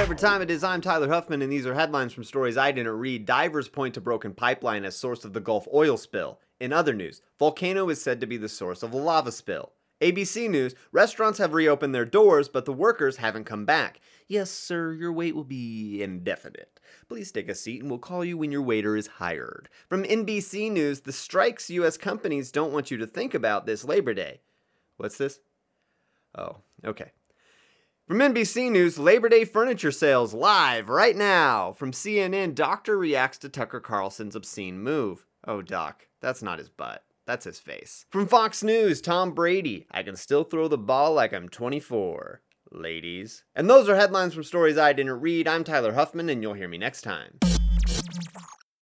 whatever time it is, I'm Tyler Huffman, and these are headlines from stories I didn't read. Divers point to broken pipeline as source of the Gulf oil spill. In other news, volcano is said to be the source of a lava spill. ABC News restaurants have reopened their doors, but the workers haven't come back. Yes, sir, your wait will be indefinite. Please take a seat and we'll call you when your waiter is hired. From NBC News, the strikes U.S. companies don't want you to think about this Labor Day. What's this? Oh, okay. From NBC News, Labor Day furniture sales live right now. From CNN, doctor reacts to Tucker Carlson's obscene move. Oh, Doc, that's not his butt. That's his face. From Fox News, Tom Brady, I can still throw the ball like I'm 24. Ladies. And those are headlines from stories I didn't read. I'm Tyler Huffman, and you'll hear me next time.